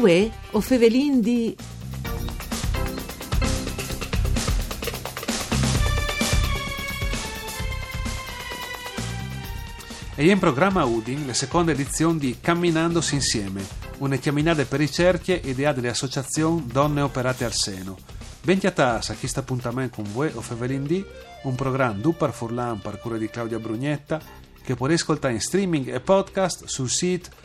Uè, o fevelin di... E in programma Udin la seconda edizione di Camminandosi Insieme, una chiaminata per ricerche ideata dall'associazione Donne Operate al Seno. Bentiatas a chi sta appuntamento con voi o Fevelin D, un programma du par Furlan par cura di Claudia Brugnetta, che puoi ascoltare in streaming e podcast sul sito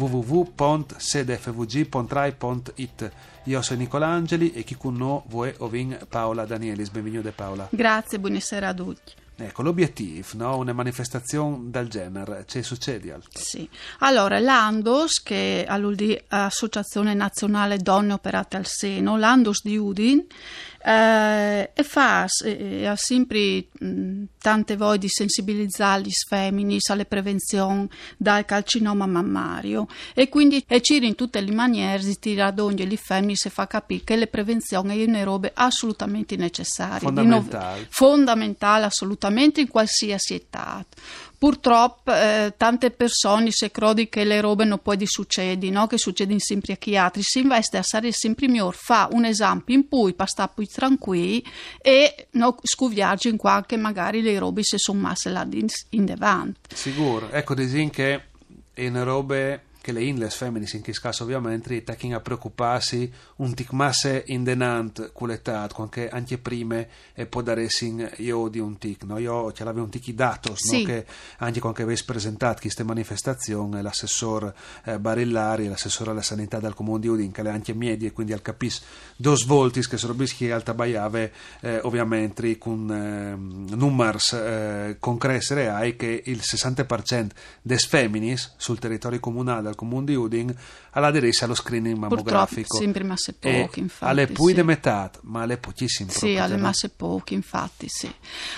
www.sedfvg.rai.it. Io sono Nicola Angeli e chi con noi vuoi ovin Paola Danielis. Benvenuta Paola. Grazie, buonasera a tutti. Ecco, l'obiettivo, no? una manifestazione del genere, ci succede altro? Sì, allora l'Andos, che è l'Associazione Nazionale Donne Operate al Seno, l'Andos di Udin, eh, e fa e ha sempre mh, tante voglie di sensibilizzare gli femmini alle prevenzioni dal calcinoma mammario. E quindi e ci in tutte le maniere di tirare d'ogni gli femmini se fa capire che le prevenzioni è una roba assolutamente necessaria fondamentale, fondamentale assolutamente in qualsiasi età Purtroppo eh, tante persone si credono che le robe non poi succedi, no? che succede sempre a chi altri. Si investe a stare sempre migliore, fa un esempio in cui sta più tranquilli e no, scuviarci in qualche magari le robe si sono messe là in davanti. Sicuro, ecco, disin che in robe che le inles feminis in questo caso ovviamente tacchino a preoccuparsi un tic masse in denant con l'età anche, anche prima e può dare sin io di un tic no? io ce l'avevo un tic datos sì. no? che anche quando avessi presentato queste manifestazioni l'assessore eh, Barillari l'assessore alla sanità del comune di Udin che le anche medie quindi al capis dos voltis che sono bischi alta baiave eh, ovviamente con eh, numers eh, concressi reali che il 60% des feminis sul territorio comunale dal comune di Udin all'aderirsi allo screening mammografico. Purtroppo sempre masse poche, infatti. Alle pui sì. de metà, ma alle pochissime. Sì, alle masse poche, infatti, sì.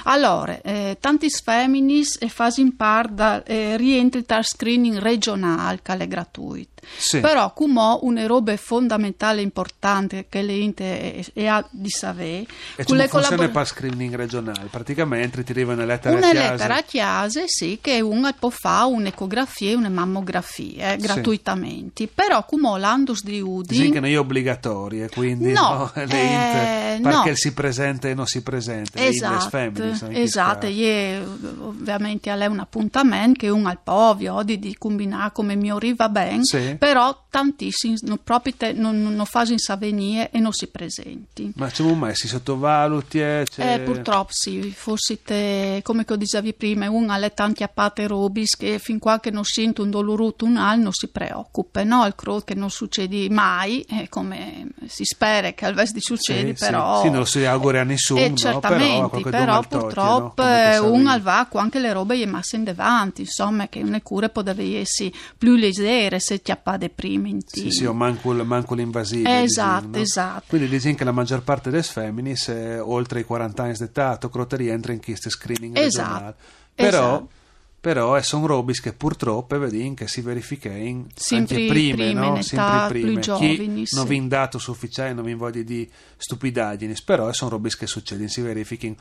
Allora, eh, tanti feminis e fasi in par da, eh, rientri dal screening regionale che è gratuito. Sì. Però, come una roba fondamentale e importante che le inte e ha di sapere, e come funziona collabor- per screening regionale? Praticamente ti arriva una lettera una a chiase. lettera a chiase, sì, che uno può fare un'ecografia e una mammografia eh, gratuitamente. Sì. Però, come l'Andus di Udin... Sì, che non è obbligatoria, quindi no, no, eh, int, perché no. si presenta e non si presenta. Esatto, feminis, esatto. E ovviamente lei un appuntamento che uno al povio di, di combinare come mi arriva bene. Sì però tantissimi non, proprio te, non, non fanno savenie e non si presenti. Ma c'è un mai si sottovaluti? Eh, eh, purtroppo sì, forse te, come che dicevi prima, uno ha tanti appate robis che fin qua che non sente un doloruto un al non si preoccupa, no? Il crow che non succede mai, eh, come si spera che al vesti succede, sì, però... Sì. sì, non si augura a nessuno, eh, certamente, però, però purtroppo no? un al vacco anche le robe gli masse in davanti, insomma, che una cura potrebbe essere più leggere se ti appade prima sì, sì, o manco, manco l'invasivo. Esatto, disin, no? esatto. Quindi dicono che la maggior parte feminis, eh, oltre i 40 anni d'età, tocca rientra in queste screening esatto, regionali. Però, esatto. Però eh, sono robis che purtroppo vedi che si verificano sempre anche prime, prime no? sempre prime. giovani, sì. non vi dato sufficiente, non vi voglia di stupidaggini, però eh, sono robis che succedono, si verificano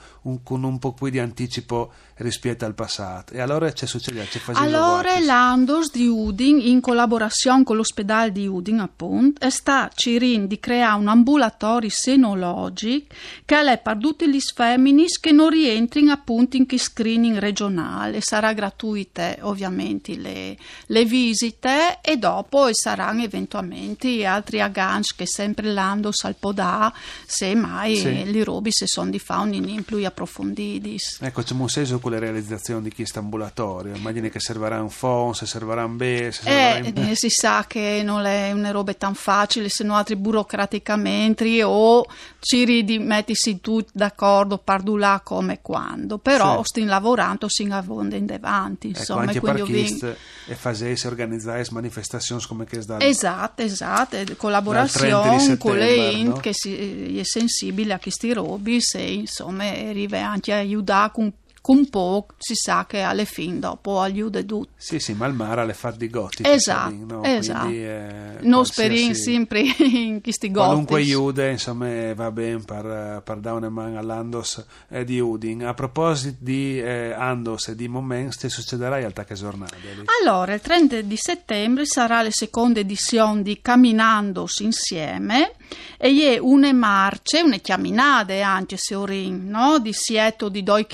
con un po' più di anticipo rispetto al passato. E allora c'è succede? C'è allora l'Andos di Udin, in collaborazione con l'ospedale di Udin, appunto, sta cirin di creare un ambulatorio senologico che è per tutti gli feminis che non rientrino appunto in chi screening regionale. Sarà gratuite ovviamente le, le visite e dopo saranno eventualmente altri agganci che sempre l'Andos al podà se mai Sì. gli robi se sono di fauni in più approfonditi. Ecco, c'è un senso con le realizzazioni di questo ambulatorio. Immagini che servirà un FON, se servirà un B, se servirà Eh, un... eh, si sa che non è una roba tan facile, se no altri burocraticamente o ci ridi mettisi tu d'accordo pardulà come quando, però Sì. stiamo lavorando sin a in davanti, Ecco, insomma, anche e quindi per e facesse organizzare manifestazioni come che da Esatto, esatto, Dal 30 collaborazione con le int no? che si, è sensibile a questi robi, se insomma arriva anche a aiutare con con po' si sa che alle fin dopo aiuta tutto. Sì, sì, ma il mare le fa di gotti. Esatto, no? esatto. Quindi, eh, non sperin sempre in questi gotti. Qualunque aiuta, insomma, va bene per, per dare una mano all'Andos eh, di Udin. A proposito di eh, Andos e di Moments, che succederà che giornata? Allora, il 30 di settembre sarà la seconda edizione di Caminandos insieme e è una marce, una chiaminade anche se orin, no? di Sieto di 2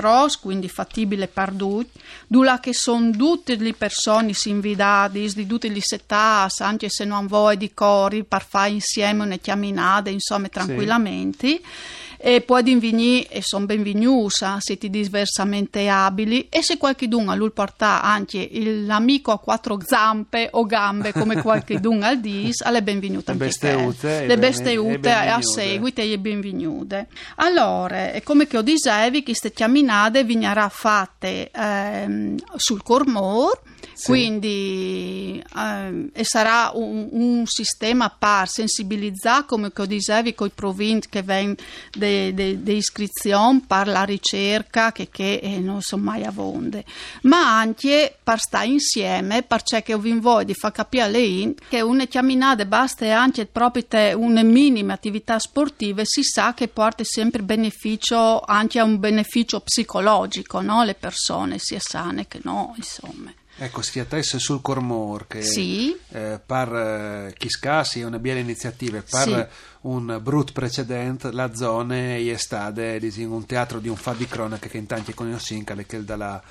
km, quindi fattibile per tutti, dove che sono tutte le persone invidate di tutte le età, anche se non vuoi di cori, per fare insieme una chiaminade, insomma, tranquillamente. Sì e poi venire e sono benvenuti siete diversamente abili e se qualcuno a lui porta anche l'amico a quattro zampe o gambe come qualcuno al dis alle benvenute le beste le beste ute a seguito e benvenute allora come che ho dicevi queste chiaminate vignerà fatte ehm, sul Cormor sì. Quindi eh, e sarà un, un, sistema per sensibilizzare, come dicevi, con i provinci che vengono di iscrizione per la ricerca che, che eh, non sono mai avonde, ma anche per stare insieme, perché che vi voglio di far capire lei che una camminata basta anche proprio una minima attività sportiva si sa che porta sempre beneficio anche a un beneficio psicologico, no? le persone sia sane che no, insomma. Ecco, si attesse sul Cormor che sì. eh, per eh, chi scassi è una bella iniziativa, per sì. un brut precedente la zona è stata un teatro di un fa di cronaca che intanto conosci che dalla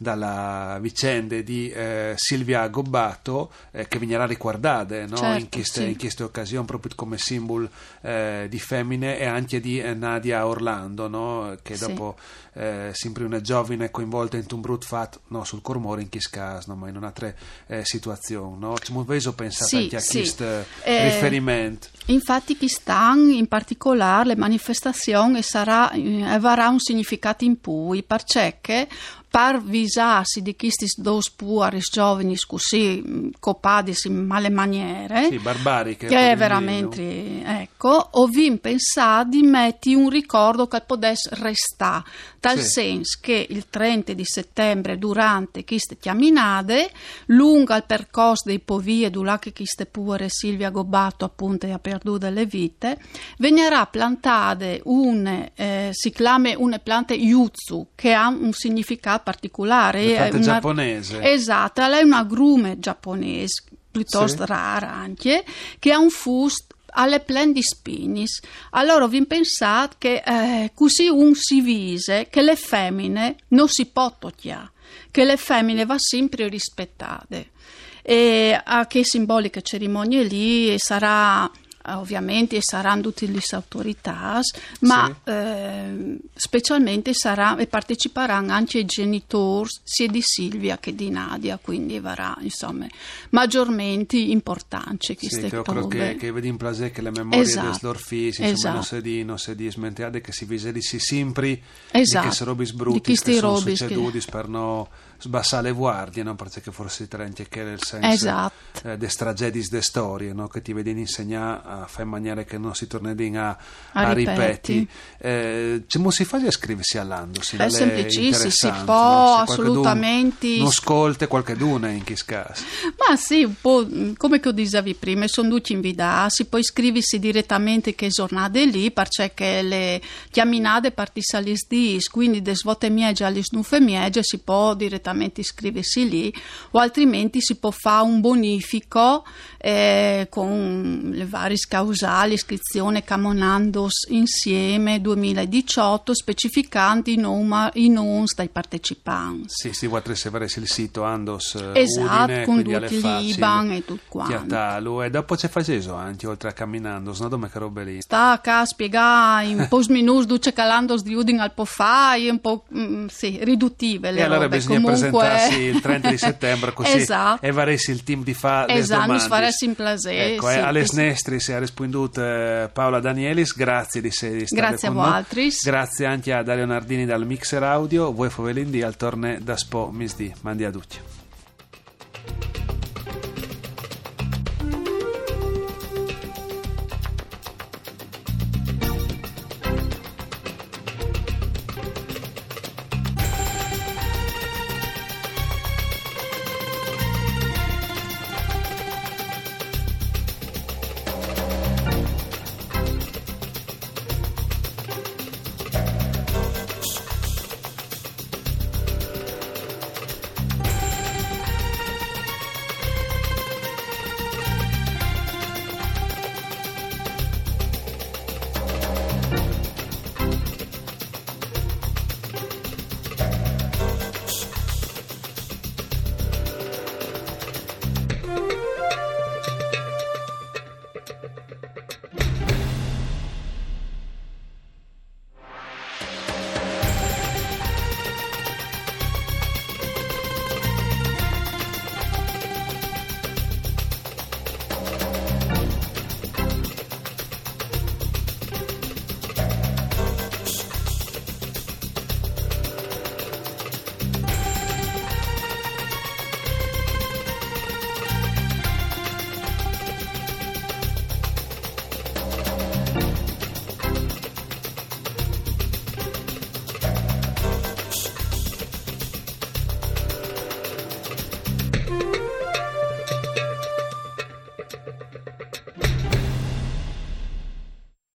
dalla vicenda di eh, Silvia Gobbato eh, che vignerà ricordata no? certo, in, queste, sì. in, queste, occasioni proprio come simbolo eh, di femmine e anche di eh, Nadia Orlando no? che sì. dopo eh, sempre una giovane coinvolta in un brutto fatto no? sul Cormore in questo caso ma in un'altra eh, situazione no? ci abbiamo pensato sì, anche a questo riferimento infatti Kistan in particolare le manifestazioni sarà, avrà un significato in più perché per visarsi di questi due puaris giovani così copati in male maniere. Sì, barbariche che è veramente ecco ho vi pensato di mettere un ricordo che potesse restare tal sì. senso che il 30 di settembre durante queste chiaminate lungo il percorso dei povie durante queste pure Silvia Gobbato appunto ha perduto le vite venirà plantate un eh, si chiama una pianta yuzu che ha un significato particolare. È una, giapponese. Esatto, lei è un agrume giapponese, piuttosto sì. rara anche, che ha un fusto alle di spinis. Allora vi pensate che eh, così un si vise che le femmine non si togliere, che le femmine va sempre rispettate. E a che simboliche cerimonie lì sarà ovviamente saranno tutte le autorità, ma sì. eh, specialmente sarà, e parteciperanno anche i genitori sia di Silvia che di Nadia, quindi varrà insomma maggiormente importante queste sì, prove. Che, che vedi in plase che le memorie esatto. dei loro figli esatto. non si di, non si di smenteate che si viseri si esatto. di che si robis brutti che sono succeduti che... per non sbassare le guardie, no? perché forse trenti che era il senso esatto. eh, des tragedie de storie, no? che ti vedi insegnare a fare in maniera che non si torni a, a, a ripeti. Eh, si fa a iscriversi all'ando? È semplicissimo, si può no? assolutamente. Non ascolta qualche duna in questo caso. Ma sì, un po' come che dicevi prima, sono tutti invitati, si può iscriversi direttamente che giornate lì, perché le chiaminate partiscono alle dis, quindi des vote miege alle snufe miege si può direttamente direttamente iscriversi lì o altrimenti si può fare un bonifico eh, con le varie causali, iscrizione Camonandos insieme 2018 specificanti i, noma, i noms dai partecipanti. Sì, si vuole trovare il sito Andos esatto, Udine, con tutti gli IBAN e tutto quanto. E dopo c'è faceso anche oltre a camminando, no che robe lì. Sta a spiegare in post minus duce calandos di Udine al po' fai, un po' mm, sì, riduttive le e allora bisogna Comunque... presentarsi il 30 di settembre così esatto. e varesi il team di fa esatto, le faresti in plasè. Ecco, sì, eh, alle sì. Snestri si è risponduta Paola Danielis, grazie di, se, di Grazie a voi noi. altri. Grazie anche a Dario Nardini dal Mixer Audio, voi Fovelindi al torne da Spo Misdi. Mandi a tutti.